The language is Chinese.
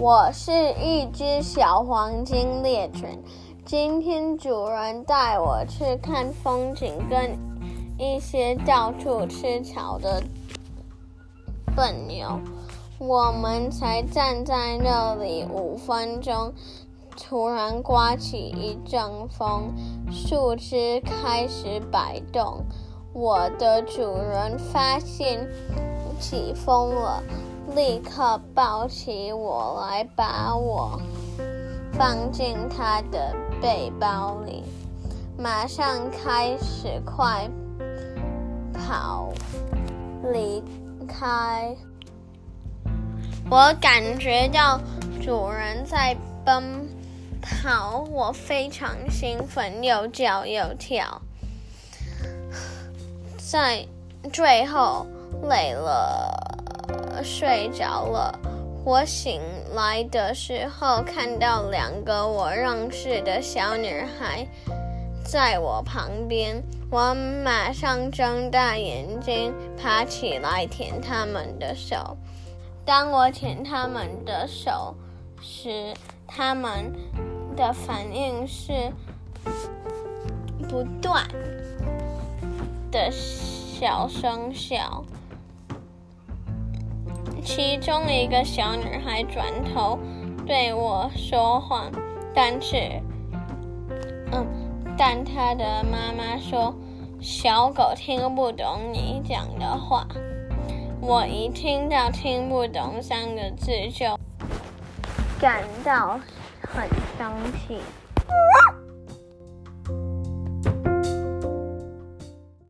我是一只小黄金猎犬，今天主人带我去看风景，跟一些到处吃草的笨牛。我们才站在那里五分钟，突然刮起一阵风，树枝开始摆动。我的主人发现起风了。立刻抱起我来，把我放进他的背包里，马上开始快跑离开。我感觉到主人在奔跑，我非常兴奋，又叫又跳。在最后累了。睡着了，我醒来的时候看到两个我认识的小女孩在我旁边，我马上睁大眼睛爬起来舔他们的手。当我舔他们的手时，他们的反应是不断的小声笑。其中一个小女孩转头对我说话，但是，嗯，但她的妈妈说小狗听不懂你讲的话。我一听到听不懂三个字就感到很生气。